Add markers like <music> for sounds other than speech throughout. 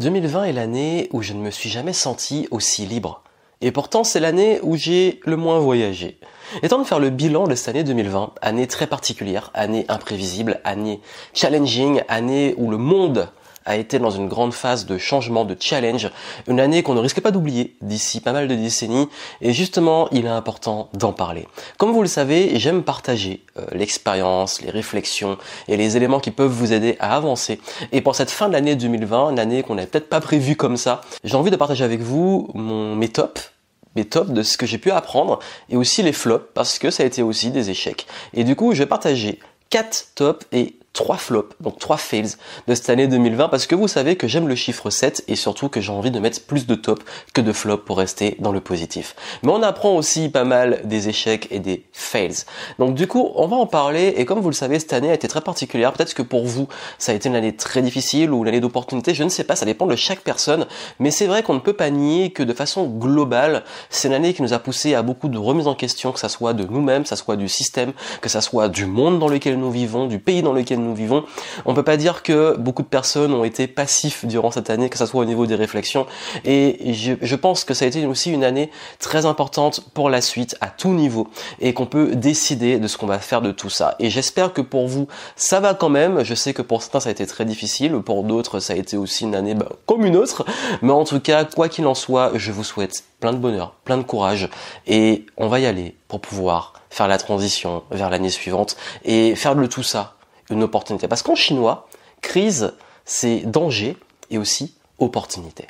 2020 est l'année où je ne me suis jamais senti aussi libre. Et pourtant, c'est l'année où j'ai le moins voyagé. Étant de faire le bilan de cette année 2020, année très particulière, année imprévisible, année challenging, année où le monde a été dans une grande phase de changement, de challenge, une année qu'on ne risque pas d'oublier d'ici pas mal de décennies, et justement, il est important d'en parler. Comme vous le savez, j'aime partager euh, l'expérience, les réflexions et les éléments qui peuvent vous aider à avancer. Et pour cette fin de l'année 2020, une année qu'on n'avait peut-être pas prévue comme ça, j'ai envie de partager avec vous mon, mes tops, mes tops de ce que j'ai pu apprendre et aussi les flops parce que ça a été aussi des échecs. Et du coup, je vais partager 4 tops et trois flops, donc trois fails de cette année 2020 parce que vous savez que j'aime le chiffre 7 et surtout que j'ai envie de mettre plus de top que de flop pour rester dans le positif. Mais on apprend aussi pas mal des échecs et des fails. Donc du coup, on va en parler et comme vous le savez, cette année a été très particulière. Peut-être que pour vous, ça a été une année très difficile ou une année d'opportunité, je ne sais pas, ça dépend de chaque personne. Mais c'est vrai qu'on ne peut pas nier que de façon globale, c'est une année qui nous a poussé à beaucoup de remises en question, que ça soit de nous-mêmes, que ça soit du système, que ça soit du monde dans lequel nous vivons, du pays dans lequel nous vivons. On peut pas dire que beaucoup de personnes ont été passifs durant cette année, que ce soit au niveau des réflexions. Et je, pense que ça a été aussi une année très importante pour la suite à tout niveau et qu'on peut décider de ce qu'on va faire de tout ça. Et j'espère que pour vous, ça va quand même. Je sais que pour certains, ça a été très difficile. Pour d'autres, ça a été aussi une année bah, comme une autre. Mais en tout cas, quoi qu'il en soit, je vous souhaite plein de bonheur, plein de courage et on va y aller pour pouvoir faire la transition vers l'année suivante et faire de tout ça une opportunité. Parce qu'en chinois, crise, c'est danger et aussi opportunité.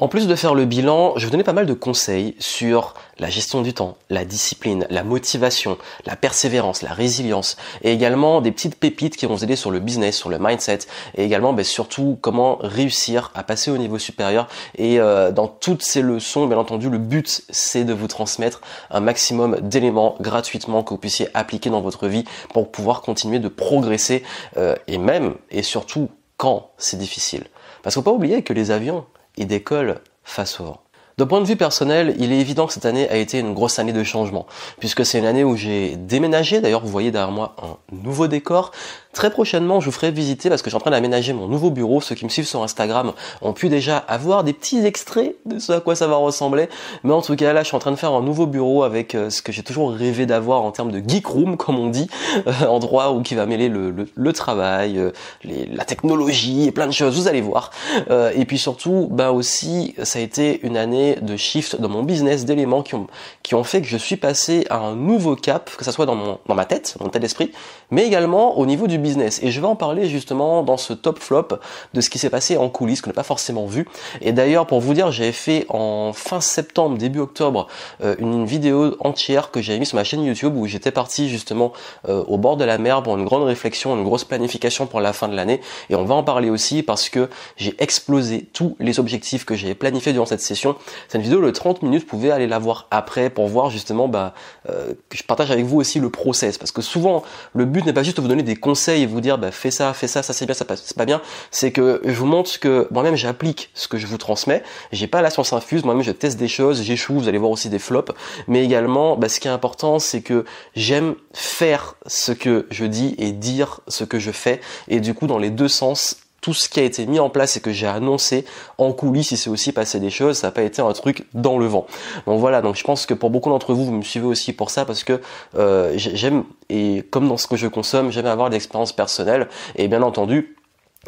En plus de faire le bilan, je vais vous donner pas mal de conseils sur la gestion du temps, la discipline, la motivation, la persévérance, la résilience, et également des petites pépites qui vont vous aider sur le business, sur le mindset, et également ben, surtout comment réussir à passer au niveau supérieur. Et euh, dans toutes ces leçons, bien entendu, le but c'est de vous transmettre un maximum d'éléments gratuitement que vous puissiez appliquer dans votre vie pour pouvoir continuer de progresser, euh, et même et surtout quand c'est difficile. Parce qu'il faut pas oublier que les avions, il décolle face au vent. D'un point de vue personnel, il est évident que cette année a été une grosse année de changement, puisque c'est une année où j'ai déménagé. D'ailleurs, vous voyez derrière moi un nouveau décor. Très prochainement, je vous ferai visiter parce que je suis en train d'aménager mon nouveau bureau. Ceux qui me suivent sur Instagram ont pu déjà avoir des petits extraits de ce à quoi ça va ressembler. Mais en tout cas, là, je suis en train de faire un nouveau bureau avec euh, ce que j'ai toujours rêvé d'avoir en termes de geek room, <laughs> comme on dit, euh, endroit où qui va mêler le, travail, euh, la technologie et plein de choses. Vous allez voir. et puis surtout, bah aussi, ça a été une année de shift dans mon business, d'éléments qui ont qui ont fait que je suis passé à un nouveau cap, que ça soit dans mon dans ma tête, mon tel d'esprit, mais également au niveau du business. Et je vais en parler justement dans ce top flop de ce qui s'est passé en coulisses, que n'a pas forcément vu. Et d'ailleurs, pour vous dire, j'avais fait en fin septembre, début octobre, euh, une, vidéo entière que j'avais mis sur ma chaîne YouTube où j'étais parti justement euh, au bord de la mer pour une grande réflexion, une grosse planification pour la fin de l'année. Et on va en parler aussi parce que j'ai explosé tous les objectifs que j'avais planifiés durant cette session. C'est une vidéo de 30 minutes, vous pouvez aller la voir après pour voir justement bah, euh, que je partage avec vous aussi le process. Parce que souvent, le but n'est pas juste de vous donner des conseils et vous dire bah, fais ça, fais ça, ça c'est bien, ça c'est pas bien, c'est que je vous montre que moi-même j'applique ce que je vous transmets. J'ai pas la science infuse, moi-même je teste des choses, j'échoue, vous allez voir aussi des flops, mais également bah, ce qui est important c'est que j'aime faire ce que je dis et dire ce que je fais. Et du coup dans les deux sens tout ce qui a été mis en place et que j'ai annoncé en coulisses, il s'est aussi passé des choses, ça n'a pas été un truc dans le vent. Donc voilà, donc je pense que pour beaucoup d'entre vous, vous me suivez aussi pour ça parce que euh, j'aime, et comme dans ce que je consomme, j'aime avoir des expériences personnelles et bien entendu,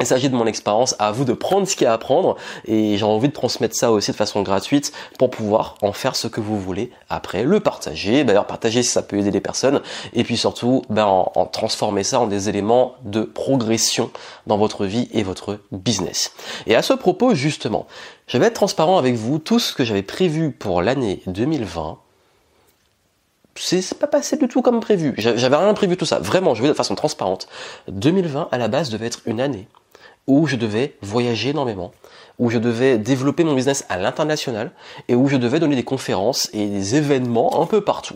il s'agit de mon expérience, à vous de prendre ce qu'il y a à prendre et j'ai envie de transmettre ça aussi de façon gratuite pour pouvoir en faire ce que vous voulez après, le partager, d'ailleurs partager si ça peut aider les personnes et puis surtout ben, en, transformer ça en des éléments de progression dans votre vie et votre business. Et à ce propos justement, je vais être transparent avec vous, tout ce que j'avais prévu pour l'année 2020, c'est pas passé du tout comme prévu. J'avais rien prévu tout ça. Vraiment, je vais de façon transparente. 2020 à la base devait être une année où je devais voyager énormément, où je devais développer mon business à l'international et où je devais donner des conférences et des événements un peu partout.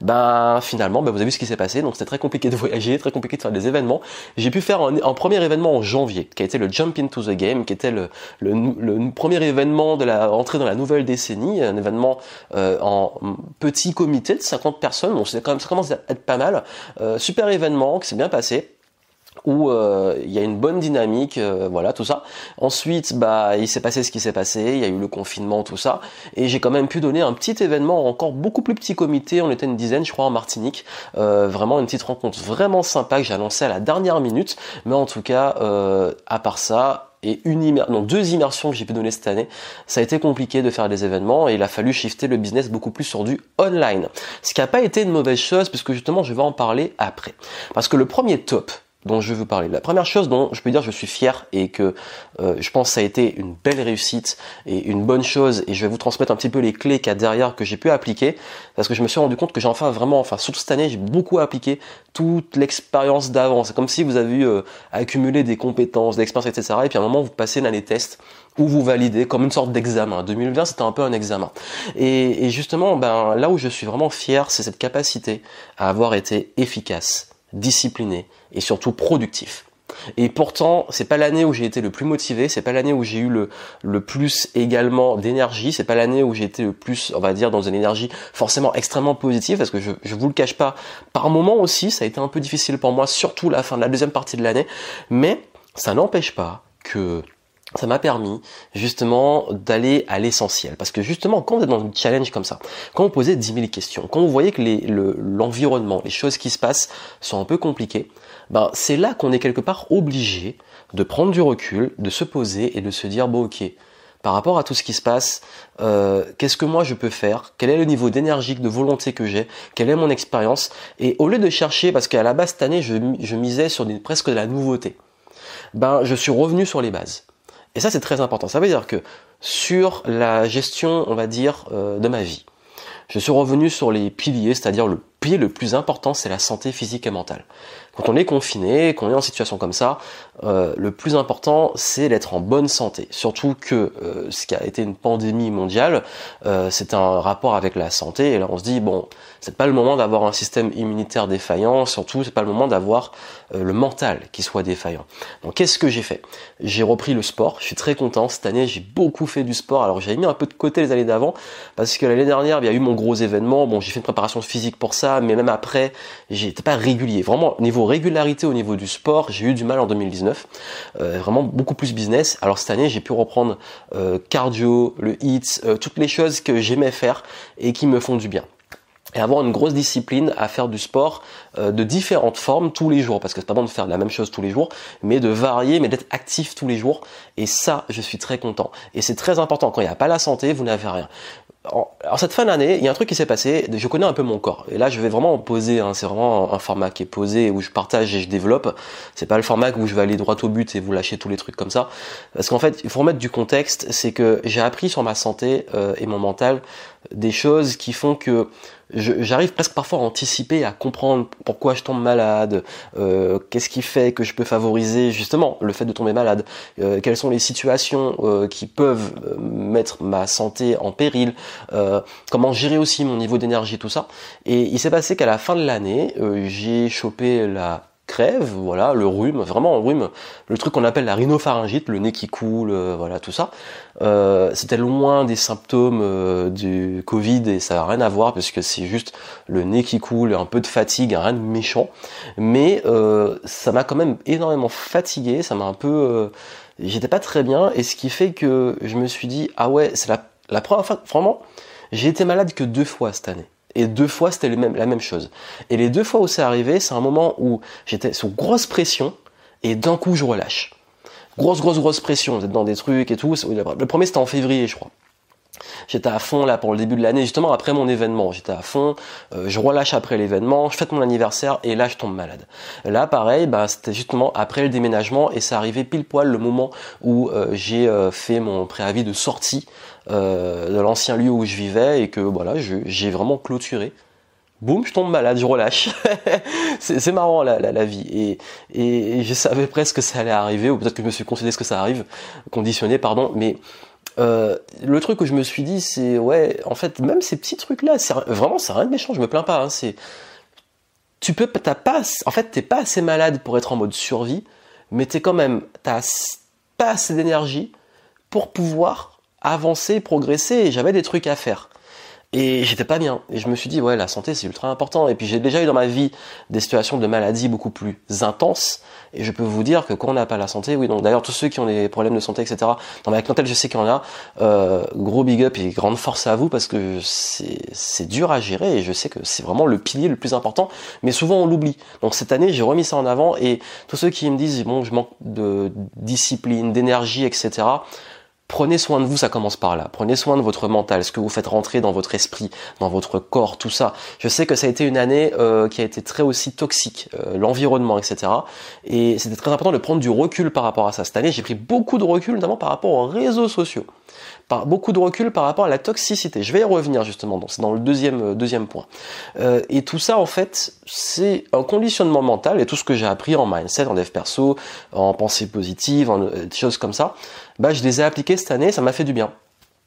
Ben finalement ben, vous avez vu ce qui s'est passé. Donc c'était très compliqué de voyager très compliqué de faire des événements. J'ai pu faire un, premier événement en janvier qui a été le Jump into the Game qui était le, le, premier événement de la rentrée dans la nouvelle décennie un événement euh, en petit comité de 50 personnes. Bon c'est quand même ça commence à être pas mal. Euh, super événement qui s'est bien passé où euh, il y a une bonne dynamique, euh, voilà tout ça. Ensuite, bah il s'est passé ce qui s'est passé, il y a eu le confinement, tout ça, et j'ai quand même pu donner un petit événement encore beaucoup plus petit comité. On était une dizaine, je crois, en Martinique. Euh, vraiment une petite rencontre vraiment sympa que j'ai annoncé à la dernière minute, mais en tout cas, à part ça, et une non, deux immersions que j'ai pu donner cette année, ça a été compliqué de faire des événements et il a fallu shifter le business beaucoup plus sur du online. Ce qui n'a pas été une mauvaise chose puisque justement je vais en parler après. Parce que le premier top, dont je veux parler. La première chose dont je peux dire je suis fier et que euh, je pense que ça a été une belle réussite et une bonne chose et je vais vous transmettre un petit peu les clés qu'il y a derrière que j'ai pu appliquer parce que je me suis rendu compte que j'ai enfin vraiment, enfin surtout cette année, j'ai beaucoup appliqué toute l'expérience d'avant. C'est comme si vous avez euh, accumulé des compétences, des expériences, etc. Et puis à un moment vous passez une année test où vous validez comme une sorte d'examen. 2020 c'était un peu un examen. Et, et justement, ben là où je suis vraiment fier, c'est cette capacité à avoir été efficace, discipliné, et surtout productif. Et pourtant, c'est pas l'année où j'ai été le plus motivé, c'est pas l'année où j'ai eu le, le plus également d'énergie, c'est pas l'année où j'ai été le plus, on va dire, dans une énergie forcément extrêmement positive, parce que je, je vous le cache pas, par moment aussi, ça a été un peu difficile pour moi, surtout la fin de la deuxième partie de l'année, mais ça n'empêche pas que ça m'a permis justement d'aller à l'essentiel. Parce que justement, quand vous êtes dans un challenge comme ça, quand vous posez 10 000 questions, quand vous voyez que l'environnement, les choses qui se passent sont un peu compliquées, ben, c'est là qu'on est quelque part obligé de prendre du recul, de se poser et de se dire, bon ok, par rapport à tout ce qui se passe, euh, qu'est-ce que moi je peux faire? Quel est le niveau d'énergie, de volonté que j'ai? Quelle est mon expérience? Et au lieu de chercher, parce qu'à la base cette année, je, je misais sur presque de la nouveauté, ben, je suis revenu sur les bases. Et ça, c'est très important. Ça veut dire que sur la gestion, on va dire, euh, de ma vie, je suis revenu sur les piliers, c'est-à-dire le pilier le plus important, c'est la santé physique et mentale. Quand on est confiné, qu'on est en situation comme ça, euh, le plus important, c'est d'être en bonne santé. Surtout que euh, ce qui a été une pandémie mondiale, euh, c'est un rapport avec la santé. Et là, on se dit bon, c'est pas le moment d'avoir un système immunitaire défaillant. Surtout, c'est pas le moment d'avoir le mental qui soit défaillant. Donc, qu'est-ce que j'ai fait? J'ai repris le sport. Je suis très content cette année. J'ai beaucoup fait du sport. Alors, j'avais mis un peu de côté les années d'avant parce que l'année dernière, il y a eu mon gros événement. Bon, j'ai fait une préparation physique pour ça, mais même après, j'étais pas régulier. Vraiment, niveau régularité au niveau du sport, j'ai eu du mal en 2019. Euh, vraiment beaucoup plus business. Alors cette année, j'ai pu reprendre euh, cardio, le hit, euh, toutes les choses que j'aimais faire et qui me font du bien et avoir une grosse discipline à faire du sport de différentes formes tous les jours parce que c'est pas bon de faire la même chose tous les jours mais de varier mais d'être actif tous les jours et ça je suis très content et c'est très important quand il n'y a pas la santé vous n'avez rien en, cette fin d'année, il y a un truc qui s'est passé. Je connais un peu mon corps. Et là, je vais vraiment poser. Hein, c'est vraiment un format qui est posé où je partage et je développe. C'est pas le format où je vais aller droit au but et vous lâcher tous les trucs comme ça. Parce qu'en fait, il faut remettre du contexte. C'est que j'ai appris sur ma santé euh, et mon mental des choses qui font que j'arrive presque parfois à anticiper, à comprendre pourquoi je tombe malade, euh, qu'est-ce qui fait que je peux favoriser justement le fait de tomber malade, euh, quelles sont les situations euh, qui peuvent mettre ma santé en péril, comment gérer aussi mon niveau d'énergie, tout ça. Et il s'est passé qu'à la fin de l'année, j'ai chopé la crève, voilà, le rhume, vraiment un rhume, le truc qu'on appelle la rhinopharyngite, le nez qui coule, euh, voilà, tout ça. Euh, c'était loin des symptômes euh, du Covid et ça n'a rien à voir parce que c'est juste le nez qui coule, un peu de fatigue, rien de méchant. Mais ça m'a quand même énormément fatigué, ça m'a un peu... J'étais pas très bien et ce qui fait que je me suis dit, ah ouais, c'est la, la première fois, vraiment, j'ai été malade que deux fois cette année. Et deux fois, c'était la même chose. Et les deux fois où c'est arrivé, c'est un moment où j'étais sous grosse pression et d'un coup, je relâche. Grosse, grosse, grosse pression. Vous êtes dans des trucs et tout. Le premier, c'était en février, je crois. J'étais à fond là pour le début de l'année, justement après mon événement. J'étais à fond, euh, je relâche après l'événement, je fête mon anniversaire et là je tombe malade. Là pareil, bah, c'était justement après le déménagement et ça arrivait pile poil le moment où euh, j'ai euh, fait mon préavis de sortie de l'ancien lieu où je vivais et que voilà, j'ai vraiment clôturé boum, je tombe malade, je relâche. <laughs> c'est marrant la, la, vie. Et, je savais presque que ça allait arriver, ou peut-être que je me suis concédé ce que ça arrive, conditionné, pardon. Mais euh, le truc que je me suis dit, c'est ouais, en fait, même ces petits trucs-là, vraiment, c'est rien de méchant. Je me plains pas. Hein, c'est tu peux, t'as pas, en fait, t'es pas assez malade pour être en mode survie, mais t'es quand même, t'as pas assez d'énergie pour pouvoir avancer, progresser. Et j'avais des trucs à faire. Et j'étais pas bien. Et je me suis dit, ouais, la santé, c'est ultra important. Et puis j'ai déjà eu dans ma vie des situations de maladie beaucoup plus intenses. Et je peux vous dire que quand on n'a pas la santé, oui, donc d'ailleurs tous ceux qui ont des problèmes de santé, etc., dans ma clientèle, je sais qu'il y en a, euh, gros big up et grande force à vous parce que c'est dur à gérer et je sais que c'est vraiment le pilier le plus important, mais souvent on l'oublie. Donc cette année, j'ai remis ça en avant et tous ceux qui me disent, bon, je manque de discipline, d'énergie, etc., Prenez soin de vous, ça commence par là. Prenez soin de votre mental, ce que vous faites rentrer dans votre esprit, dans votre corps, tout ça. Je sais que ça a été une année euh, qui a été très aussi toxique, euh, l'environnement, etc. Et c'était très important de prendre du recul par rapport à ça. Cette année, j'ai pris beaucoup de recul, notamment par rapport aux réseaux sociaux beaucoup de recul par rapport à la toxicité. Je vais y revenir justement, c'est dans le deuxième, euh, deuxième point. Et tout ça, en fait, c'est un conditionnement mental et tout ce que j'ai appris en mindset, en dev perso, en pensée positive, en des choses comme ça, bah, je les ai appliquées cette année, ça m'a fait du bien.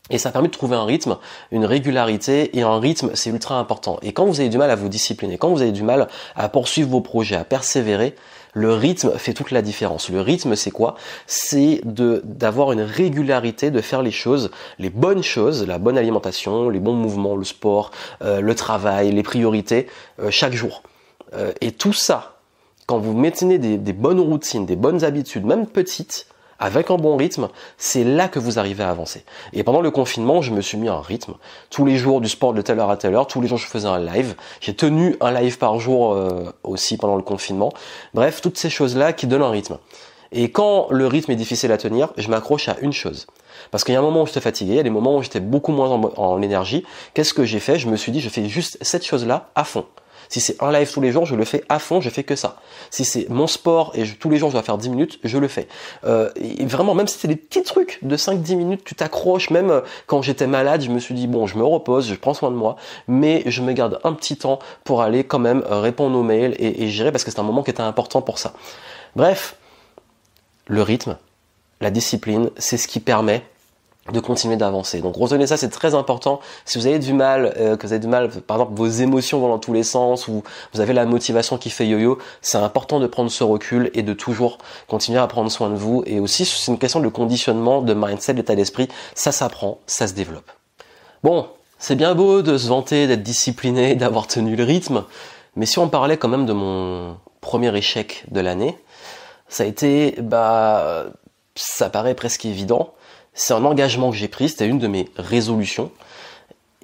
Et ça permet de trouver un rythme, une régularité, et un rythme, c'est ultra important. Et quand vous avez du mal à vous discipliner, quand vous avez du mal à poursuivre vos projets, à persévérer, le rythme fait toute la différence. Le rythme, c'est quoi? C'est de d'avoir une régularité, de faire les choses, les bonnes choses, la bonne alimentation, les bons mouvements, le sport, euh, le travail, les priorités, euh, chaque jour. Euh, et tout ça, quand vous maintenez des bonnes routines, des bonnes habitudes, même petites, avec un bon rythme, c'est là que vous arrivez à avancer. Et pendant le confinement, je me suis mis un rythme. Tous les jours du sport de telle heure à telle heure, tous les jours je faisais un live. J'ai tenu un live par jour euh, aussi pendant le confinement. Bref, toutes ces choses-là qui donnent un rythme. Et quand le rythme est difficile à tenir, je m'accroche à une chose. Parce qu'il y a un moment où j'étais fatigué, il y a des moments où j'étais beaucoup moins en, en énergie. Qu'est-ce que j'ai fait? Je me suis dit, je fais juste cette chose-là à fond. Si c'est un live tous les jours, je le fais à fond, je fais que ça. Si c'est mon sport et tous les jours je dois faire 10 minutes, je le fais. Euh, vraiment, même si c'est des petits trucs de 5-10 minutes, tu t'accroches. Même euh, quand j'étais malade, je me suis dit, bon, je me repose, je prends soin de moi, mais je me garde un petit temps pour aller quand même euh, répondre aux mails et, et gérer parce que c'est un moment qui était important pour ça. Bref, le rythme, la discipline, c'est ce qui permet de continuer d'avancer. Donc retenez ça, c'est très important. Si vous avez du mal, euh, que vous avez du mal, par exemple, vos émotions vont dans tous les sens, ou vous avez la motivation qui fait yo-yo, c'est important de prendre ce recul et de toujours continuer à prendre soin de vous. Et aussi, c'est une question de conditionnement, de mindset, d'état d'esprit. Ça s'apprend, ça se développe. Bon, c'est bien beau de se vanter, d'être discipliné, <laughs> d'avoir tenu le rythme, mais si on parlait quand même de mon premier échec de l'année, ça a été, bah, ça paraît presque évident, c'est un engagement que j'ai pris, c'était une de mes résolutions,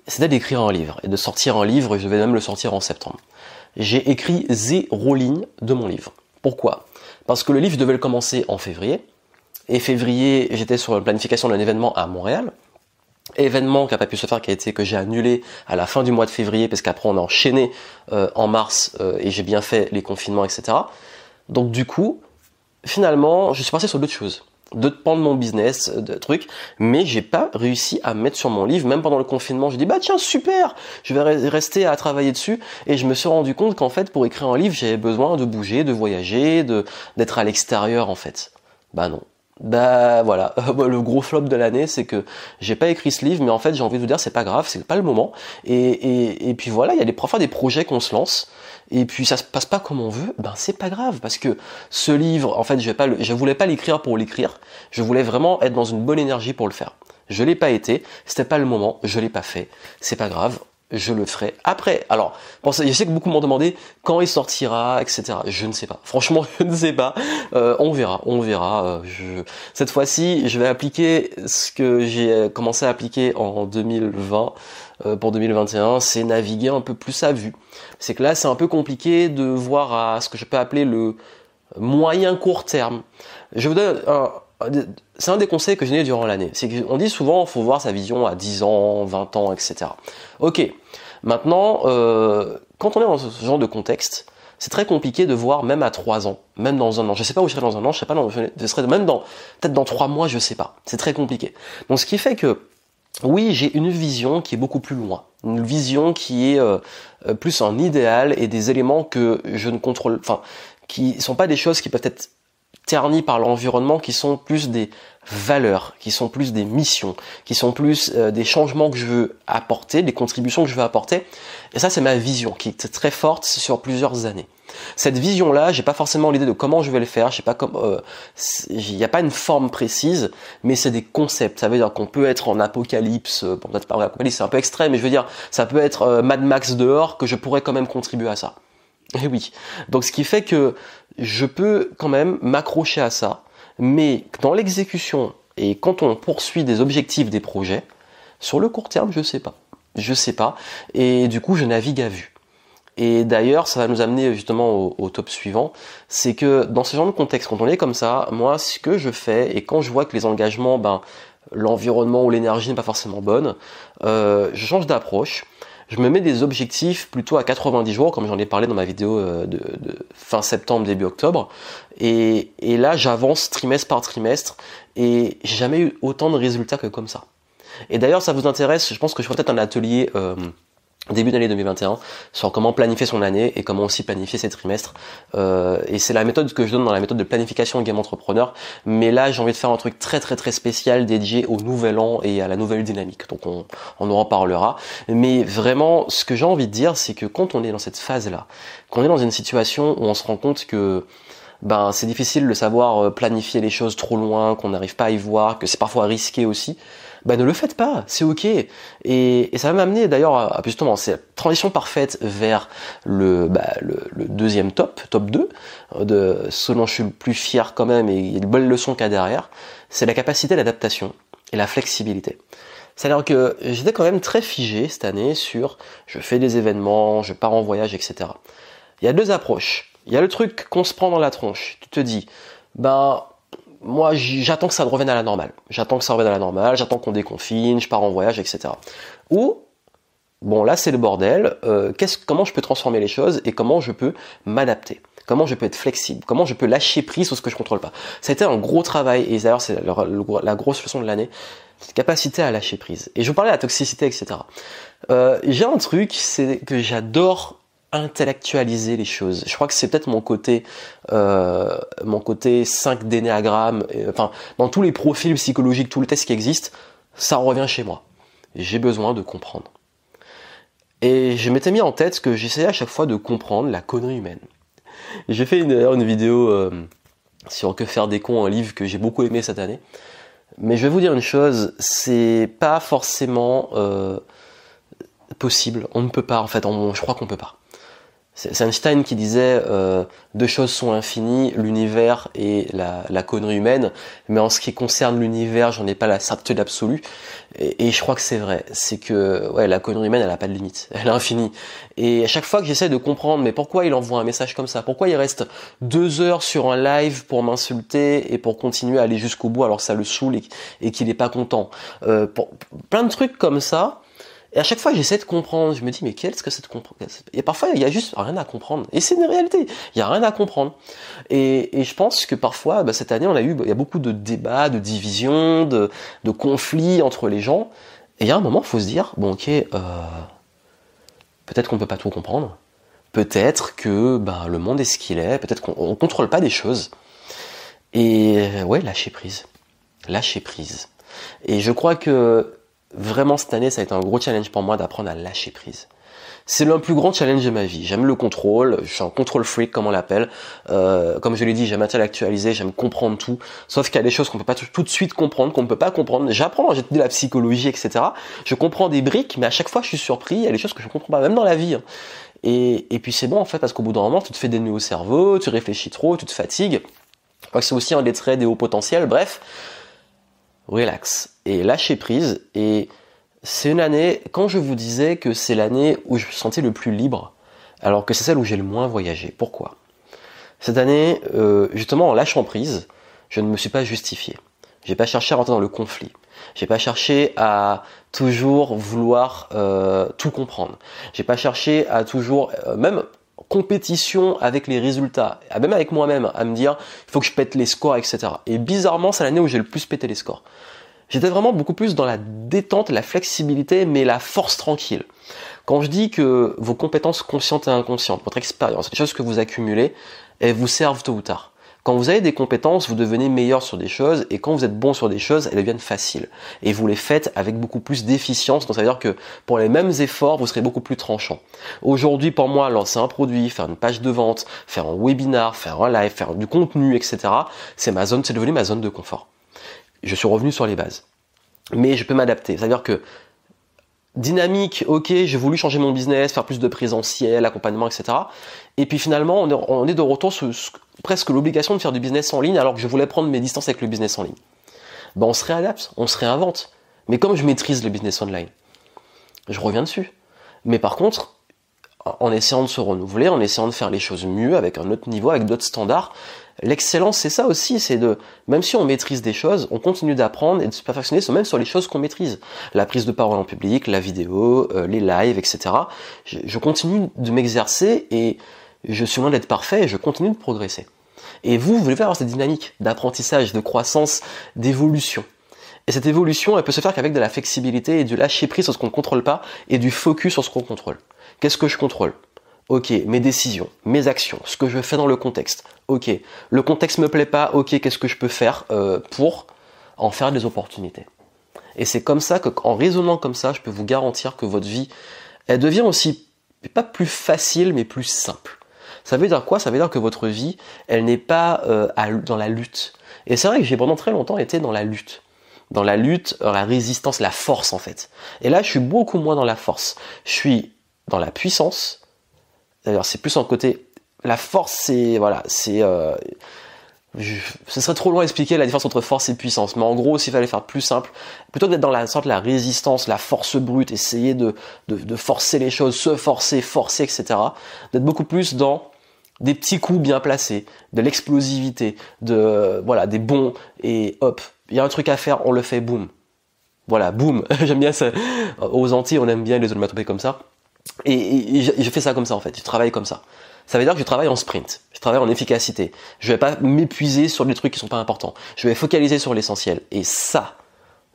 c'était d'écrire un livre et de sortir un livre, et je vais même le sortir en septembre. J'ai écrit zéro ligne de mon livre. Pourquoi? Parce que le livre devait le commencer en février, et février, j'étais sur la planification d'un événement à Montréal, événement qui n'a pas pu se faire, qui a été que j'ai annulé à la fin du mois de février, parce qu'après on a enchaîné euh, en mars, euh, et j'ai bien fait les confinements, etc. Donc du coup, finalement, je suis passé sur d'autres choses de prendre mon business, euh, de trucs, mais j'ai pas réussi à mettre sur mon livre, même pendant le confinement, je dis bah tiens super, je vais rester à travailler dessus, et je me suis rendu compte qu'en fait pour écrire un livre j'avais besoin de bouger, de voyager, de d'être à l'extérieur en fait. Bah non, bah voilà, <laughs> le gros flop de l'année, c'est que j'ai pas écrit ce livre, mais en fait j'ai envie de vous dire c'est pas grave, c'est pas le moment. Et, et, et puis voilà, il y a des, parfois des projets qu'on se lance, et puis ça se passe pas comme on veut, ben c'est pas grave, parce que ce livre, en fait je, vais pas je voulais pas l'écrire pour l'écrire, je voulais vraiment être dans une bonne énergie pour le faire. Je l'ai pas été, c'était pas le moment, je l'ai pas fait, c'est pas grave, je le ferai après. Alors, je sais que beaucoup m'ont demandé quand il sortira, etc. Je ne sais pas. Franchement, <laughs> je ne sais pas. Euh, on verra, on verra. Euh, je... Cette fois-ci, je vais appliquer ce que j'ai commencé à appliquer en 2020 euh, pour 2021, c'est naviguer un peu plus à vue. C'est que là, c'est un peu compliqué de voir à ce que je peux appeler le moyen court terme. Je vous donne un, c'est un des conseils que j'ai donné durant l'année. C'est qu'on dit souvent, faut voir sa vision à 10 ans, 20 ans, etc. Ok. Maintenant, euh, quand on est dans ce genre de contexte, c'est très compliqué de voir même à 3 ans, même dans un an. Je sais pas où je serai dans un an, je sais pas, dans, je serai même dans, peut-être dans 3 mois, je sais pas. C'est très compliqué. Donc ce qui fait que, oui, j'ai une vision qui est beaucoup plus loin. Une vision qui est euh, euh, plus un idéal et des éléments que je ne contrôle, enfin, qui sont pas des choses qui peuvent être ternies par l'environnement, qui sont plus des valeurs, qui sont plus des missions, qui sont plus euh, des changements que je veux apporter, des contributions que je veux apporter. Et ça, c'est ma vision qui est très forte sur plusieurs années. Cette vision-là, j'ai pas forcément l'idée de comment je vais le faire. Je sais pas comme, euh, il n'y a pas une forme précise, mais c'est des concepts. Ça veut dire qu'on peut être en apocalypse. Euh, bon, peut-être pas apocalypse, c'est un peu extrême, mais je veux dire, ça peut être euh, Mad Max dehors que je pourrais quand même contribuer à ça. Et oui. Donc, ce qui fait que je peux quand même m'accrocher à ça, mais dans l'exécution et quand on poursuit des objectifs des projets, sur le court terme, je sais pas. Je sais pas. Et du coup, je navigue à vue. Et d'ailleurs, ça va nous amener justement au, top suivant, c'est que dans ce genre de contexte, quand on est comme ça, moi, ce que je fais, et quand je vois que les engagements, ben, l'environnement ou l'énergie n'est pas forcément bonne, euh, je change d'approche. Je me mets des objectifs plutôt à 90 jours, comme j'en ai parlé dans ma vidéo euh, de, fin septembre, début octobre. Et, là, j'avance trimestre par trimestre, et j'ai jamais eu autant de résultats que comme ça. Et d'ailleurs, ça vous intéresse, je pense que je ferai peut-être un atelier... Euh, début d'année 2021 sur comment planifier son année et comment aussi planifier ses trimestres. Euh, et c'est la méthode que je donne dans la méthode de planification game entrepreneur. Mais là, j'ai envie de faire un truc très très très spécial dédié au nouvel an et à la nouvelle dynamique. Donc on, on en reparlera. Mais vraiment, ce que j'ai envie de dire, c'est que quand on est dans cette phase-là, qu'on est dans une situation où on se rend compte que ben c'est difficile de savoir euh, planifier les choses trop loin, qu'on n'arrive pas à y voir, que c'est parfois risqué aussi bah ne le faites pas, c'est ok. Et, et ça va m'amener d'ailleurs à, justement cette transition parfaite vers le, bah, le, le, deuxième top, top 2, de ce dont je suis le plus fier quand même, et il y a de belles leçons qu'il y a derrière, c'est la capacité d'adaptation et la flexibilité. C'est-à-dire que j'étais quand même très figé cette année sur je fais des événements, je pars en voyage, etc. Il y a deux approches. Il y a le truc qu'on se prend dans la tronche. Tu te dis, ben moi j'attends que ça revienne à la normale. J'attends que ça revienne à la normale, j'attends qu'on déconfine, je pars en voyage, etc. Ou bon là c'est le bordel. Euh, comment je peux transformer les choses et comment je peux m'adapter? Comment je peux être flexible? Comment je peux lâcher prise sur ce que je contrôle pas? Été un gros travail et d'ailleurs c'est la, grosse leçon de l'année, cette capacité à lâcher prise. Et je vous parlais de la toxicité, etc. Euh, j'ai un truc, c'est que j'adore intellectualiser les choses. Je crois que c'est peut-être mon côté euh, mon côté 5 d'énéagramme, enfin dans tous les profils psychologiques, tous les tests qui existent, ça revient chez moi. J'ai besoin de comprendre. Et je m'étais mis en tête que j'essayais à chaque fois de comprendre la connerie humaine. J'ai fait une, vidéo euh, sur que faire des cons, un livre que j'ai beaucoup aimé cette année. Mais je vais vous dire une chose, c'est pas forcément euh, possible. On ne peut pas, en fait, je crois qu'on peut pas. C'est Einstein qui disait euh, deux choses sont infinies, l'univers et la, connerie humaine. Mais en ce qui concerne l'univers, j'en ai pas la certitude absolue. Et, je crois que c'est vrai. C'est que ouais, la connerie humaine, elle a pas de limite. <laughs> Elle est infinie. Et à chaque fois que j'essaie de comprendre, mais pourquoi il envoie un message comme ça? Pourquoi il reste deux heures sur un live pour m'insulter et pour continuer à aller jusqu'au bout alors que ça le saoule et, qu'il n'est pas content? Euh, pour, Plein de trucs comme ça et à chaque fois, j'essaie de comprendre. Je me dis, mais qu'est-ce que c'est de comprendre? Et parfois, il y a juste rien à comprendre. Et c'est une réalité. Il y a rien à comprendre. Et, et je pense que parfois, bah, cette année, on a eu, il y a beaucoup de débats, de divisions, de, de conflits entre les gens. Et il y a un moment, faut se dire, bon, ok, euh, peut-être qu'on peut pas tout comprendre. Peut-être que bah, le monde est ce qu'il est. Peut-être qu'on contrôle pas des choses. Et ouais, lâcher prise. Lâcher prise. Et je crois que vraiment cette année, ça a été un gros challenge pour moi d'apprendre à lâcher prise. C'est le plus grand challenge de ma vie. J'aime le contrôle, je suis un contrôle freak comme on l'appelle. Euh, comme je l'ai dit, j'aime intellectualiser, j'aime comprendre tout. Sauf qu'il y a des choses qu'on peut pas tout, de suite comprendre, qu'on ne peut pas comprendre. J'apprends, j'ai étudié la psychologie, etc. Je comprends des briques, mais à chaque fois je suis surpris. Il y a des choses que je ne comprends pas, même dans la vie. Hein. Et, et puis c'est bon en fait, parce qu'au bout d'un moment, tu te fais des nœuds au cerveau, tu réfléchis trop, tu te fatigues. Je crois que c'est aussi un des traits des hauts potentiels. Bref, relax et lâcher prise. Et c'est une année, quand je vous disais que c'est l'année où je me sentais le plus libre, alors que c'est celle où j'ai le moins voyagé. Pourquoi? Cette année, euh, justement en lâchant prise, je ne me suis pas justifié. J'ai pas cherché à rentrer dans le conflit. J'ai pas cherché à toujours vouloir euh, tout comprendre. J'ai pas cherché à toujours, euh, même compétition avec les résultats, même avec moi-même, à me dire il faut que je pète les scores, etc. Et bizarrement, c'est l'année où j'ai le plus pété les scores. J'étais vraiment beaucoup plus dans la détente, la flexibilité, mais la force tranquille. Quand je dis que vos compétences conscientes et inconscientes, votre expérience, les choses que vous accumulez, elles vous servent tôt ou tard. Quand vous avez des compétences, vous devenez meilleur sur des choses, et quand vous êtes bon sur des choses, elles deviennent faciles. Et vous les faites avec beaucoup plus d'efficience, donc ça veut dire que pour les mêmes efforts, vous serez beaucoup plus tranchant. Aujourd'hui, pour moi, lancer un produit, faire une page de vente, faire un webinar, faire un live, faire du contenu, etc., c'est ma zone, c'est devenu ma zone de confort je suis revenu sur les bases. Mais je peux m'adapter. C'est-à-dire que dynamique, ok, j'ai voulu changer mon business, faire plus de présentiel, accompagnement, etc. Et puis finalement, on est, de retour sur presque l'obligation de faire du business en ligne alors que je voulais prendre mes distances avec le business en ligne. Ben, on se réadapte, on se réinvente. Mais comme je maîtrise le business online, je reviens dessus. Mais par contre, en essayant de se renouveler, en essayant de faire les choses mieux, avec un autre niveau, avec d'autres standards, L'excellence, c'est ça aussi, c'est de, même si on maîtrise des choses, on continue d'apprendre et de se perfectionner même sur les choses qu'on maîtrise. La prise de parole en public, la vidéo, euh, les lives, etc. Je, continue de m'exercer et je suis loin d'être parfait et je continue de progresser. Et vous, vous voulez avoir cette dynamique d'apprentissage, de croissance, d'évolution. Et cette évolution, elle peut se faire qu'avec de la flexibilité et du lâcher prise sur ce qu'on ne contrôle pas et du focus sur ce qu'on contrôle. Qu'est-ce que je contrôle? Ok, mes décisions, mes actions, ce que je fais dans le contexte. Ok, le contexte me plaît pas. Ok, qu'est-ce que je peux faire euh, pour en faire des opportunités? Et c'est comme ça que, en raisonnant comme ça, je peux vous garantir que votre vie, elle devient aussi pas plus facile, mais plus simple. Ça veut dire quoi? Ça veut dire que votre vie, elle n'est pas euh, dans la lutte. Et c'est vrai que j'ai pendant très longtemps été dans la lutte dans la lutte, la résistance, la force en fait. Et là, je suis beaucoup moins dans la force. Je suis dans la puissance, D'ailleurs, c'est plus en côté. La force, c'est voilà, c'est. Euh, ce serait trop loin d'expliquer la différence entre force et puissance, mais en gros, s'il fallait faire plus simple, plutôt que d'être dans la sorte de la résistance, la force brute, essayer de, de, forcer les choses, se forcer, forcer, etc., d'être beaucoup plus dans des petits coups bien placés, de l'explosivité, de voilà, des bons et hop, il y a un truc à faire, on le fait, boum. Voilà, boum. <laughs> J'aime bien ça. Aux Antilles, on aime bien les onomatopées comme ça. Et, je, fais ça comme ça en fait, je travaille comme ça. Ça veut dire que je travaille en sprint, je travaille en efficacité. Je vais pas m'épuiser sur des trucs qui sont pas importants. Je vais focaliser sur l'essentiel. Et ça,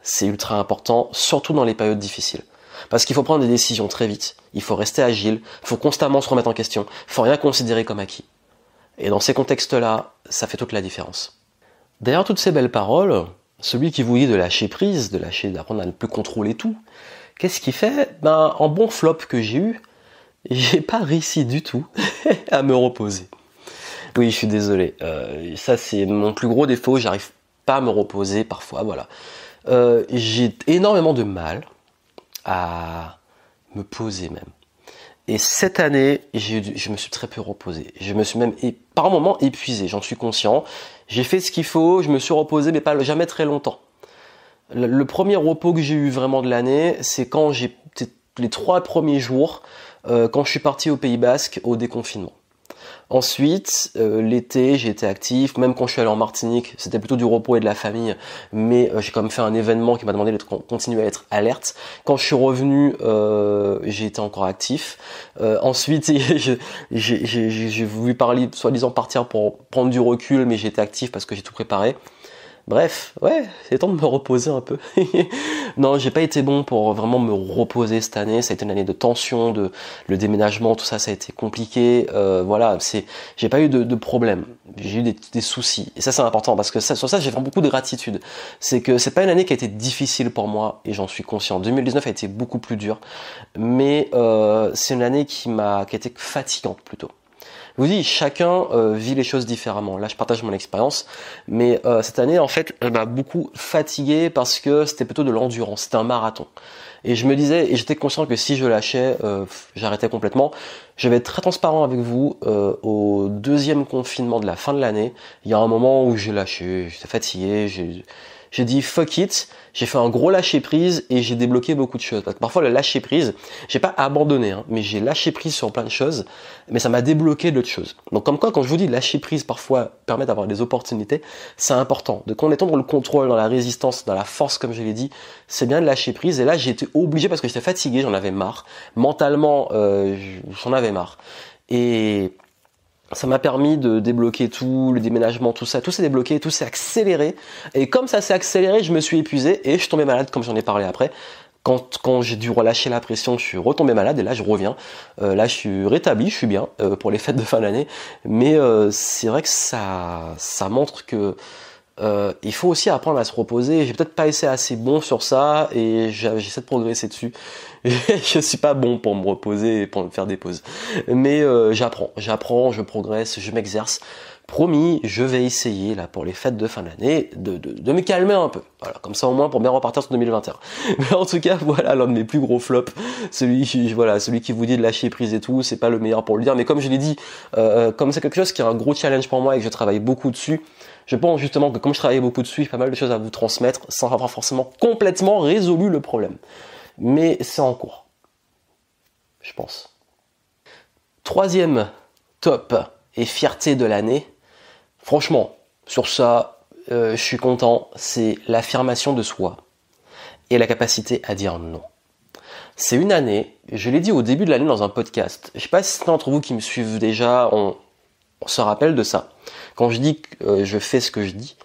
c'est ultra important, surtout dans les périodes difficiles. Parce qu'il faut prendre des décisions très vite. Il faut rester agile. Il faut constamment se remettre en question. Il faut rien considérer comme acquis. Et dans ces contextes-là, ça fait toute la différence. Derrière toutes ces belles paroles, celui qui vous dit de lâcher prise, de lâcher, d'apprendre à ne plus contrôler tout, Qu'est-ce qui fait? Ben, en bon flop que j'ai eu, j'ai pas réussi du tout <laughs> à me reposer. Oui, je suis désolé. Euh, ça, c'est mon plus gros défaut. J'arrive pas à me reposer parfois. Voilà. Euh, j'ai énormément de mal à me poser même. Et cette année, je me suis très peu reposé. Je me suis même par moments épuisé. J'en suis conscient. J'ai fait ce qu'il faut. Je me suis reposé, mais pas jamais très longtemps. Le premier repos que j'ai eu vraiment de l'année, c'est quand j'ai les trois premiers jours, euh, quand je suis parti au Pays Basque au déconfinement. Ensuite, euh, l'été, j'ai été actif, même quand je suis allé en Martinique, c'était plutôt du repos et de la famille, mais euh, j'ai quand même fait un événement qui m'a demandé de continuer à être alerte. Quand je suis revenu, j'ai été encore actif. ensuite, <laughs> j'ai voulu parler, soi-disant partir pour prendre du recul, mais j'étais actif parce que j'ai tout préparé. Bref, ouais, c'est temps de me reposer un peu. <laughs> non, j'ai pas été bon pour vraiment me reposer cette année. Ça a été une année de tension, de le déménagement, tout ça, ça a été compliqué. Euh, voilà, c'est, j'ai pas eu de, de problème. J'ai eu des, soucis. Et ça, c'est important parce que ça, sur ça, j'ai vraiment beaucoup de gratitude. C'est que c'est pas une année qui a été difficile pour moi et j'en suis conscient. 2019 a été beaucoup plus dur, mais euh, c'est une année qui m'a, qui a été fatigante plutôt. Vous dis, chacun euh, vit les choses différemment. Là, je partage mon expérience, mais euh, cette année, en fait, elle m'a beaucoup fatigué parce que c'était plutôt de l'endurance, c'était un marathon. Et je me disais, et j'étais conscient que si je lâchais, euh, j'arrêtais complètement. Je vais être très transparent avec vous. au deuxième confinement de la fin de l'année, il y a un moment où j'ai lâché, j'étais fatigué, j'ai j'ai dit fuck it, j'ai fait un gros lâcher prise et j'ai débloqué beaucoup de choses. Parfois le lâcher prise, j'ai pas abandonné, hein, mais j'ai lâché prise sur plein de choses, mais ça m'a débloqué d'autres choses. Donc comme quoi, quand je vous dis lâcher prise parfois permet d'avoir des opportunités, c'est important. De quand on est dans le contrôle, dans la résistance, dans la force, comme je l'ai dit, c'est bien de lâcher prise. Et là, été obligé parce que j'étais fatigué, j'en avais marre. Mentalement, euh, j'en avais marre. Et ça m'a permis de débloquer tout, le déménagement, tout ça, tout s'est débloqué, tout s'est accéléré. Et comme ça s'est accéléré, je me suis épuisé et je tombé malade, comme j'en ai parlé après. Quand, quand j'ai dû relâcher la pression, je suis retombé malade et là je reviens. Euh, là je suis rétabli, je suis bien euh, pour les fêtes de fin d'année. Mais euh, c'est vrai que ça, ça montre que il faut aussi apprendre à se reposer. J'ai peut-être pas été assez bon sur ça et j'essaie de progresser dessus. <laughs> je suis pas bon pour me reposer et pour me faire des pauses. Mais j'apprends, j'apprends, je progresse, je m'exerce promis, je vais essayer là pour les fêtes de fin d'année de, de, me calmer un peu. Voilà, comme ça au moins pour bien repartir sur 2021. <laughs> Mais en tout cas, voilà l'un de mes plus gros flops, celui qui voilà, celui qui vous dit de lâcher prise et tout, c'est pas le meilleur pour le dire. Mais comme je l'ai dit, euh, comme c'est quelque chose qui est un gros challenge pour moi et que je travaille beaucoup dessus, je pense justement que comme je travaille beaucoup dessus, j'ai pas mal de choses à vous transmettre sans avoir forcément complètement résolu le problème. Mais c'est en cours, je pense. Troisième top et fierté de l'année, Franchement, sur ça, euh, je suis content. C'est l'affirmation de soi et la capacité à dire non. C'est une année, je l'ai dit au début de l'année dans un podcast. Je sais pas si certains d'entre vous qui me suivent déjà, on, se rappelle de ça. Quand je dis que euh, je fais ce que je dis,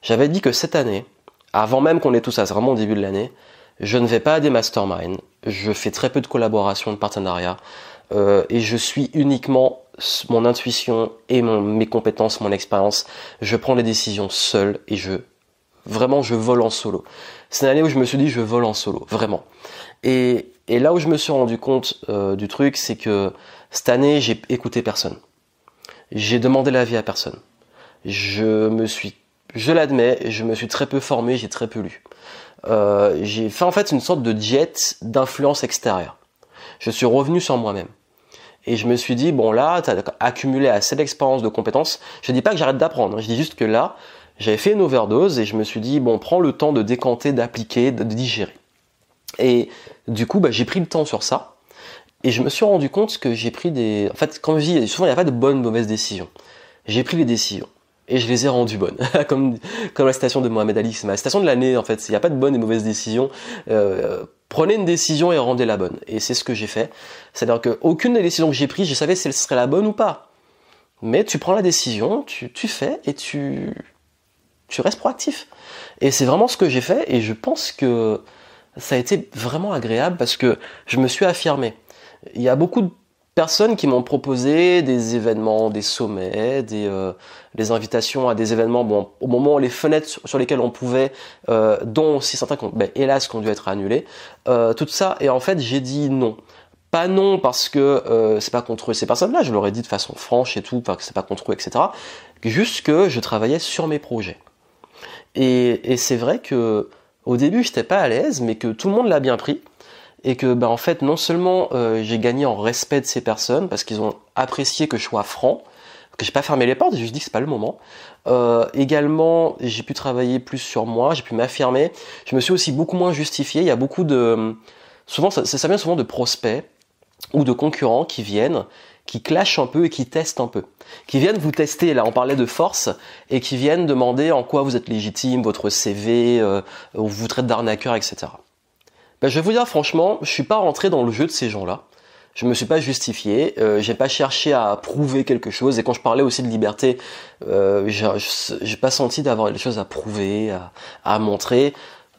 j'avais dit que cette année, avant même qu'on ait tout ça, c'est vraiment au début de l'année, je ne vais pas à des masterminds, je fais très peu de collaborations, de partenariats, euh, et je suis uniquement mon intuition et mes compétences, mon expérience. Je prends les décisions seul et je vraiment je vole en solo. C'est une année où je me suis dit je vole en solo, vraiment. Et, et là où je me suis rendu compte euh, du truc, c'est que cette année j'ai écouté personne. J'ai demandé l'avis à personne. Je me suis, je l'admets, je me suis très peu formé, j'ai très peu lu. Euh, j'ai fait en fait une sorte de jet d'influence extérieure. Je suis revenu sur moi-même. Et je me suis dit, bon là, tu as accumulé assez d'expérience, de compétences. Je dis pas que j'arrête d'apprendre, hein. je dis juste que là, j'avais fait une overdose et je me suis dit, bon, prends le temps de décanter, d'appliquer, de digérer. Et du coup, bah, j'ai pris le temps sur ça. Et je me suis rendu compte que j'ai pris des... En fait, comme je dis, souvent il n'y a pas de bonnes, mauvaises décisions. J'ai pris les décisions et je les ai rendues bonnes. <laughs> comme, comme la citation de Mohamed Ali, c'est ma citation de l'année en fait. Il n'y a pas de bonnes et mauvaises décisions. Euh, prenez une décision et rendez la bonne. Et c'est ce que j'ai fait. C'est-à-dire qu'aucune des décisions que j'ai prises, je savais si elle serait la bonne ou pas. Mais tu prends la décision, tu, tu fais et tu, tu restes proactif. Et c'est vraiment ce que j'ai fait et je pense que ça a été vraiment agréable parce que je me suis affirmé. Il y a beaucoup de personnes qui m'ont proposé des événements, des sommets, des, euh, des invitations à des événements, bon, au moment où les fenêtres sur lesquelles on pouvait, euh, dont aussi certains, ben, hélas, qui ont dû être annulés, euh, tout ça, et en fait, j'ai dit non. Pas non parce que c'est pas contre ces personnes-là, je leur ai dit de façon franche et tout, que c'est pas contre eux, etc. Juste que je travaillais sur mes projets. Et, et c'est vrai que au début, j'étais pas à l'aise, mais que tout le monde l'a bien pris et que ben en fait non seulement euh, j'ai gagné en respect de ces personnes parce qu'ils ont apprécié que je sois franc, que j'ai pas fermé les portes, j'ai juste dit que c'est pas le moment. Euh, également, j'ai pu travailler plus sur moi, j'ai pu m'affirmer. Je me suis aussi beaucoup moins justifié. Il y a beaucoup de, souvent ça, vient souvent de prospects ou de concurrents qui viennent, qui clashent un peu et qui testent un peu, qui viennent vous tester. Là, on parlait de force et qui viennent demander en quoi vous êtes légitime, votre CV, euh, ou vous traite d'arnaqueur, etc. Ben, je vais vous dire franchement, je suis pas rentré dans le jeu de ces gens-là. Je me suis pas justifié, euh, j'ai pas cherché à prouver quelque chose. Et quand je parlais aussi de liberté, euh, j'ai pas senti d'avoir des choses à prouver, à, à, montrer.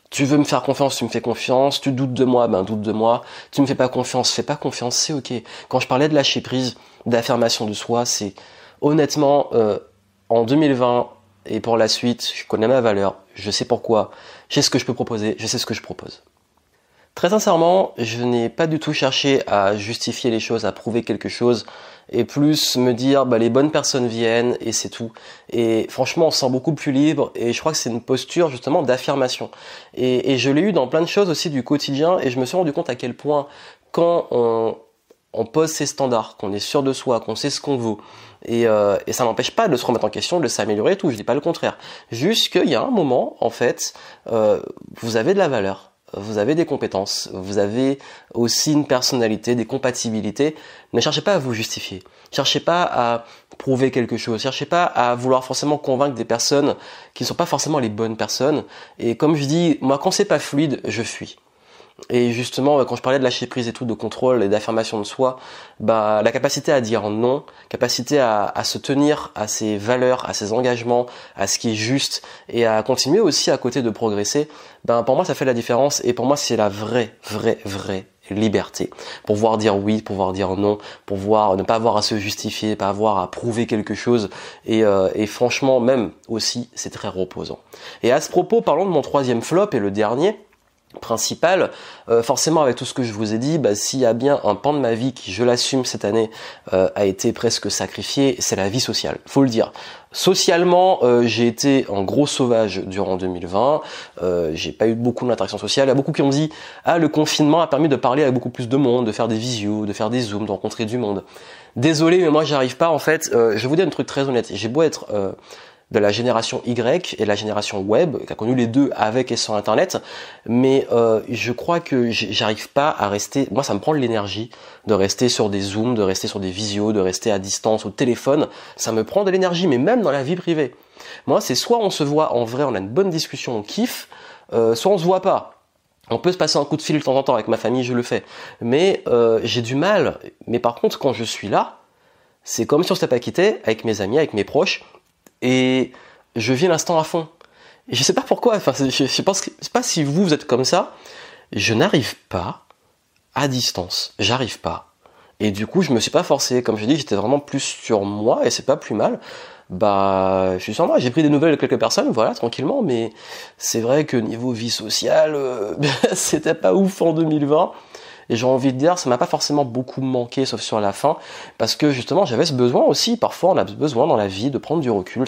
Tu veux me faire confiance, tu me fais confiance. Tu doutes de moi, ben doute de moi. Tu me fais pas confiance, fais pas confiance, c'est ok. Quand je parlais de lâcher prise, d'affirmation de soi, c'est honnêtement euh, en 2020 et pour la suite, je connais ma valeur, je sais pourquoi, je sais ce que je peux proposer, je sais ce que je propose. Très sincèrement, je n'ai pas du tout cherché à justifier les choses, à prouver quelque chose, et plus me dire bah, les bonnes personnes viennent et c'est tout. Et franchement, on se sent beaucoup plus libre et je crois que c'est une posture justement d'affirmation. Et, je l'ai eu dans plein de choses aussi du quotidien et je me suis rendu compte à quel point quand on, pose ses standards, qu'on est sûr de soi, qu'on sait ce qu'on veut, et, euh, et ça n'empêche pas de se remettre en question, de s'améliorer et tout, je dis pas le contraire. Juste qu'il y a un moment, en fait, euh, vous avez de la valeur vous avez des compétences, vous avez aussi une personnalité, des compatibilités. Ne cherchez pas à vous justifier. Cherchez pas à prouver quelque chose. Cherchez pas à vouloir forcément convaincre des personnes qui ne sont pas forcément les bonnes personnes. Et comme je dis, moi, quand c'est pas fluide, je fuis. Et justement, quand je parlais de lâcher prise et tout, de contrôle et d'affirmation de soi, bah, la capacité à dire non, capacité à, se tenir à ses valeurs, à ses engagements, à ce qui est juste et à continuer aussi à côté de progresser, ben, pour moi, ça fait la différence et pour moi, c'est la vraie, vraie, vraie liberté. Pouvoir dire oui, pouvoir dire non, pouvoir ne pas avoir à se justifier, pas avoir à prouver quelque chose. Et, euh, et franchement, même aussi, c'est très reposant. Et à ce propos, parlons de mon troisième flop et le dernier principal, euh, forcément avec tout ce que je vous ai dit, bah, s'il y a bien un pan de ma vie qui, je l'assume cette année, euh, a été presque sacrifié, c'est la vie sociale, faut le dire. Socialement, euh, j'ai été un gros sauvage durant 2020, j'ai pas eu beaucoup d'interactions sociales, il y a beaucoup qui ont dit « Ah, le confinement a permis de parler avec beaucoup plus de monde, de faire des visios, de faire des zooms, de rencontrer du monde. » Désolé, mais moi j'arrive pas en fait, je vous dis un truc très honnête, j'ai beau être de la génération Y et la génération web, qui a connu les deux avec et sans Internet. Mais euh, je crois que j'arrive pas à rester. Moi, ça me prend de l'énergie de rester sur des zooms, de rester sur des visios, de rester à distance au téléphone. Ça me prend de l'énergie, mais même dans la vie privée. Moi, c'est soit on se voit en vrai, on a une bonne discussion, on kiffe, euh, soit on se voit pas. On peut se passer un coup de fil de temps en temps avec ma famille, je le fais. Mais euh, j'ai du mal. Mais par contre, quand je suis là, c'est comme si on s'était pas quitté avec mes amis, avec mes proches et je vis l'instant à fond. Et je sais pas pourquoi, enfin, je, que, sais pas si vous, vous êtes comme ça, je n'arrive pas à distance, j'arrive pas. Et du coup, je me suis pas forcé, comme je dis, j'étais vraiment plus sur moi, et c'est pas plus mal. Bah, je suis sur moi, j'ai pris des nouvelles de quelques personnes, voilà, tranquillement, mais c'est vrai que niveau vie sociale, euh, <laughs> c'était pas ouf en 2020. Et j'ai envie de dire, ça m'a pas forcément beaucoup manqué, sauf sur la fin, parce que justement, j'avais ce besoin aussi. Parfois, on a besoin dans la vie de prendre du recul,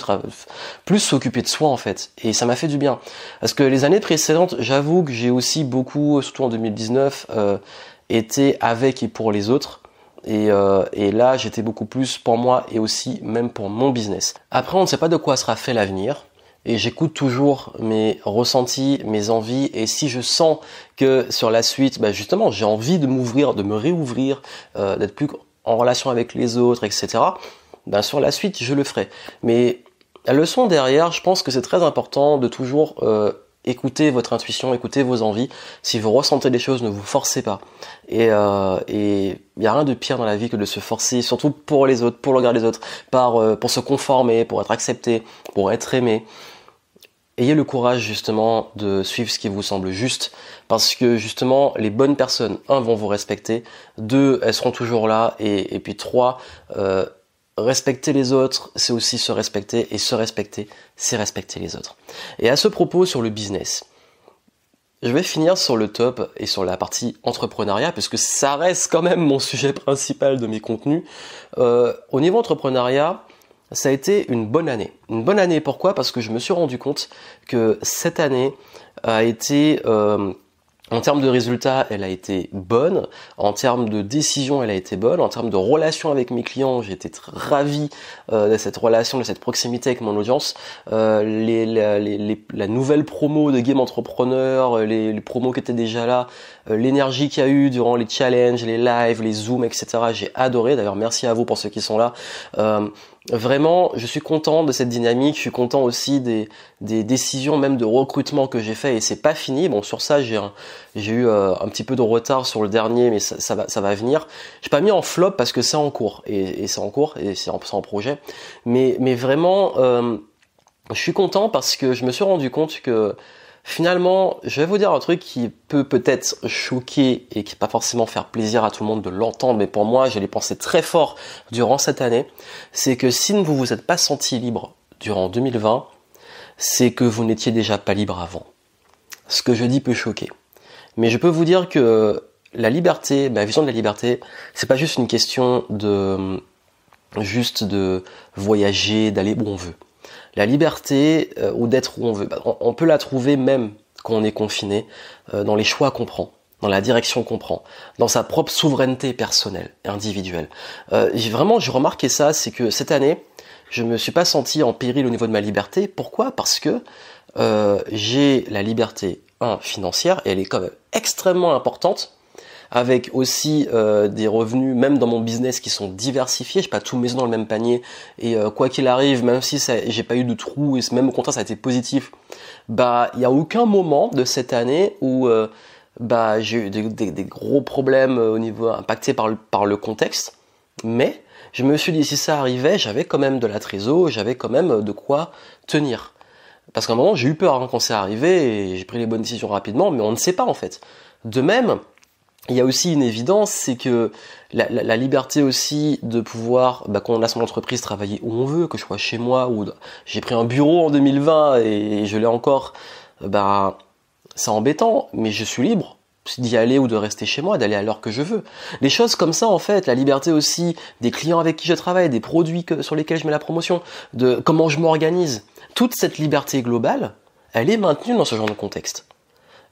plus s'occuper de soi en fait. Et ça m'a fait du bien. Parce que les années précédentes, j'avoue que j'ai aussi beaucoup, surtout en 2019, euh, été avec et pour les autres. Et, euh, et, là, j'étais beaucoup plus pour moi et aussi même pour mon business. Après, on ne sait pas de quoi sera fait l'avenir et j'écoute toujours mes ressentis, mes envies, et si je sens que sur la suite, bah justement, j'ai envie de m'ouvrir, de me réouvrir, euh, d'être plus en relation avec les autres, etc., ben sur la suite, je le ferai. Mais la leçon derrière, je pense que c'est très important de toujours euh, écouter votre intuition, écouter vos envies. Si vous ressentez des choses, ne vous forcez pas. Et il euh, et y a rien de pire dans la vie que de se forcer, surtout pour les autres, pour le regard des autres, euh, pour se conformer, pour être accepté, pour être aimé ayez le courage justement de suivre ce qui vous semble juste, parce que justement les bonnes personnes, un, vont vous respecter, deux, elles seront toujours là, et, puis trois, euh, respecter les autres, c'est aussi se respecter, et se respecter, c'est respecter les autres. Et à ce propos sur le business, je vais finir sur le top et sur la partie entrepreneuriat, puisque ça reste quand même mon sujet principal de mes contenus. Euh, au niveau entrepreneuriat, ça a été une bonne année. Une bonne année pourquoi? Parce que je me suis rendu compte que cette année a été... Euh, en termes de résultats, elle a été bonne. En termes de décision, elle a été bonne. En termes de relation avec mes clients, j'ai été ravi euh, de cette relation, de cette proximité avec mon audience. Euh, les, les, la nouvelle promo de Game Entrepreneur, les, promos qui étaient déjà là, euh, l'énergie qu'il y a eu durant les challenges, les lives, les zooms, etc. J'ai adoré. D'ailleurs, merci à vous pour ceux qui sont là. Vraiment, je suis content de cette dynamique. Je suis content aussi des, des décisions même de recrutement que j'ai fait et c'est pas fini. Bon, sur ça, j'ai j'ai eu euh, un petit peu de retard sur le dernier, mais ça, ça va ça va venir. J'ai pas mis en flop parce que c'est en cours et, et c'est en cours et c'est en, en, projet. Mais mais vraiment, euh, je suis content parce que je me suis rendu compte que Finalement, je vais vous dire un truc qui peut peut-être choquer et qui pas forcément faire plaisir à tout le monde de l'entendre, mais pour moi, je l'ai pensé très fort durant cette année, c'est que si vous vous êtes pas senti libre durant 2020, c'est que vous n'étiez déjà pas libre avant. Ce que je dis peut choquer. Mais je peux vous dire que la liberté, ma vision de la liberté, c'est pas juste une question de juste de voyager, d'aller où on veut. La liberté, euh, ou d'être où on veut, bah, on, peut la trouver même quand on est confiné, euh, dans les choix qu'on prend dans la direction qu'on prend, dans sa propre souveraineté personnelle et individuelle. Euh, vraiment, j'ai remarqué ça, c'est que cette année, je me suis pas senti en péril au niveau de ma liberté. Pourquoi? Parce que j'ai la liberté financière et elle est quand même extrêmement importante avec aussi euh, des revenus, même dans mon business, qui sont diversifiés. Je pas tout mes dans le même panier. Et euh, quoi qu'il arrive, même si j'ai pas eu de trou, même au contraire ça a été positif, bah il y a aucun moment de cette année où euh, bah j'ai eu des, gros problèmes au niveau impactés par le, par le contexte, mais je me suis dit si ça arrivait, j'avais quand même de la trésor, j'avais quand même de quoi tenir. Parce qu'à un moment, j'ai eu peur hein, quand c'est arrivé et j'ai pris les bonnes décisions rapidement, mais on ne sait pas en fait. De même, il y a aussi une évidence, c'est que la, liberté aussi de pouvoir, bah, quand on a son entreprise, travailler où on veut, que je sois chez moi ou j'ai pris un bureau en 2020 et je l'ai encore, bah c'est embêtant, mais je suis libre d'y aller ou de rester chez moi, d'aller à l'heure que je veux. Les choses comme ça, en fait, la liberté aussi des clients avec qui je travaille, des produits sur lesquels je mets la promotion, de comment je m'organise. Toute cette liberté globale, elle est maintenue dans ce genre de contexte.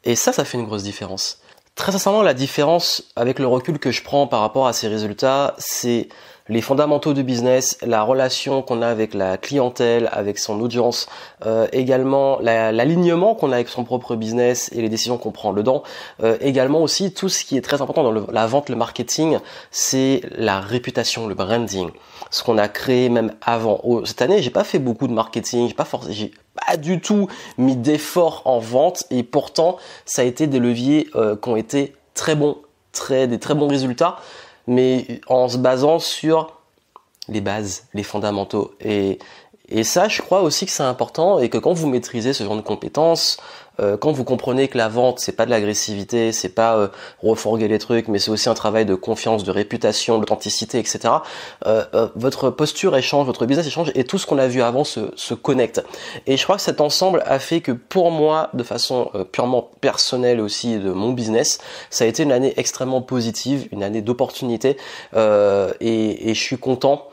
Et ça, ça fait une grosse différence. Très sincèrement, la différence avec le recul que je prends par rapport à ces résultats, c'est les fondamentaux du business, la relation qu'on a avec la clientèle, avec son audience, euh, également l'alignement qu'on a avec son propre business et les décisions qu'on prend dedans, euh, également aussi tout ce qui est très important dans la vente, le marketing, c'est la réputation, le branding, ce qu'on a créé même avant. cette année, j'ai pas fait beaucoup de marketing, j'ai pas forcé, j'ai pas du tout mis d'efforts en vente et pourtant ça a été des leviers euh, qui ont été très bons, très des très bons résultats mais en se basant sur les bases, les fondamentaux. Et, et ça, je crois aussi que c'est important et que quand vous maîtrisez ce genre de compétences, quand vous comprenez que la vente, c'est pas de l'agressivité, c'est pas euh, refourguer les trucs, mais c'est aussi un travail de confiance, de réputation, d'authenticité, etc. Euh, euh, votre posture échange, votre business échange et tout ce qu'on a vu avant se, se, connecte. Et je crois que cet ensemble a fait que pour moi, de façon purement personnelle aussi de mon business, ça a été une année extrêmement positive, une année d'opportunités et, et je suis content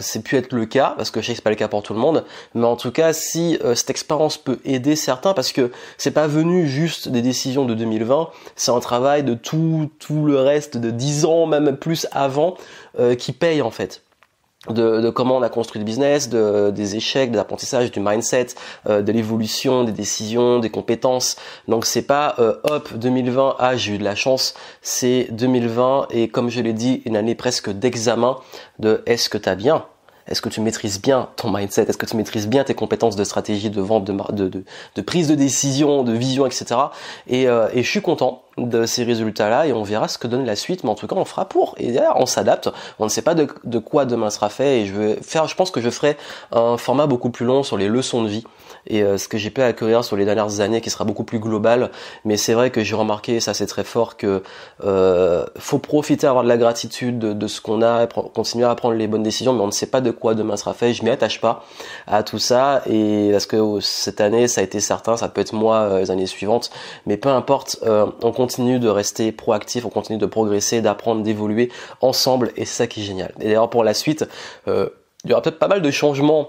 c'est pu être le cas parce que je sais que c'est pas le cas pour tout le monde mais en tout cas si euh, cette expérience peut aider certains parce que c'est pas venu juste des décisions de 2020 c'est un travail de tout tout le reste de 10 ans même plus avant euh, qui paye en fait de, comment on a construit le business, de, des échecs, des apprentissages, du mindset, euh, de l'évolution, des décisions, des compétences. Donc c'est pas euh, hop 2020 ah j'ai eu de la chance, c'est 2020 et comme je l'ai dit une année presque d'examen de est-ce que tu as bien? Est-ce que tu maîtrises bien ton mindset? Est-ce que tu maîtrises bien tes compétences de stratégie, de vente, de, de, de, prise de décision, de vision, etc. Et, euh, et je suis content de ces résultats-là et on verra ce que donne la suite. Mais en tout cas, on fera pour. Et d'ailleurs, on s'adapte. On ne sait pas de, de, quoi demain sera fait. Et je vais faire, je pense que je ferai un format beaucoup plus long sur les leçons de vie et euh, ce que j'ai pu accueillir sur les dernières années qui sera beaucoup plus global. Mais c'est vrai que j'ai remarqué, ça c'est très fort, que euh, faut profiter, avoir de la gratitude de, ce qu'on a, continuer à prendre les bonnes décisions, mais on ne sait pas de quoi demain sera fait. Je m'y attache pas à tout ça et parce que oh, cette année ça a été certain, ça peut être moi euh, les années suivantes, mais peu importe, on continue de rester proactif, on continue de progresser, d'apprendre, d'évoluer ensemble et ça qui est génial. Et d'ailleurs pour la suite, il y aura peut-être pas mal de changements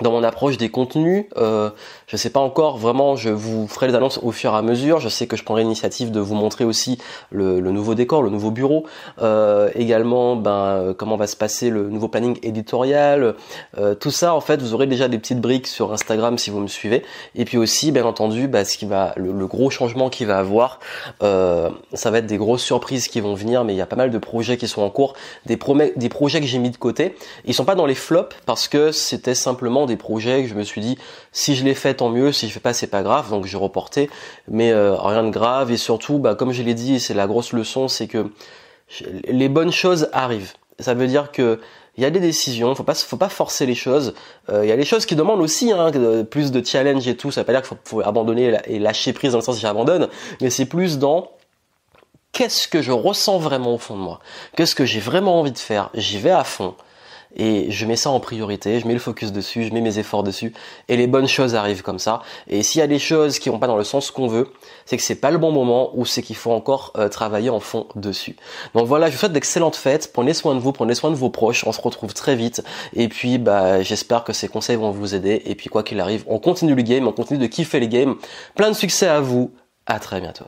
dans mon approche des contenus. Euh, je sais pas encore vraiment, je vous ferai les annonces au fur et à mesure. Je sais que je prendrai l'initiative de vous montrer aussi le, nouveau décor, le nouveau bureau. Euh, également, ben euh, comment va se passer le nouveau planning éditorial. Euh, tout ça, en fait, vous aurez déjà des petites briques sur Instagram si vous me suivez. Et puis aussi, bien entendu, bah, ce qui va, le, gros changement qu'il va avoir, euh, ça va être des grosses surprises qui vont venir. Mais il y a pas mal de projets qui sont en cours, des, des projets que j'ai mis de côté. Ils sont pas dans les flops parce que c'était simplement des projets que je me suis dit si je les fais tant mieux, si je fais pas c'est pas grave, donc j'ai reporté, mais euh, rien de grave et surtout bah comme je l'ai dit, c'est la grosse leçon, c'est que les bonnes choses arrivent. Ça veut dire que il y a des décisions, faut pas faut pas forcer les choses. Euh, il y a des choses qui demandent aussi hein, plus de challenge et tout. Ça veut pas dire qu'il faut, abandonner et lâcher prise dans le sens j'abandonne, mais c'est plus dans qu'est-ce que je ressens vraiment au fond de moi, qu'est-ce que j'ai vraiment envie de faire? J'y vais à fond et je mets ça en priorité, je mets le focus dessus, je mets mes efforts dessus et les bonnes choses arrivent comme ça. Et s'il y a des choses qui vont pas dans le sens qu'on veut, c'est que c'est pas le bon moment ou c'est qu'il faut encore euh, travailler en fond dessus. Donc voilà, je vous souhaite d'excellentes fêtes, prenez soin de vous, prenez soin de vos proches, on se retrouve très vite et puis bah j'espère que ces conseils vont vous aider et puis quoi qu'il arrive, on continue le game, on continue de kiffer les games. Plein de succès à vous, à très bientôt.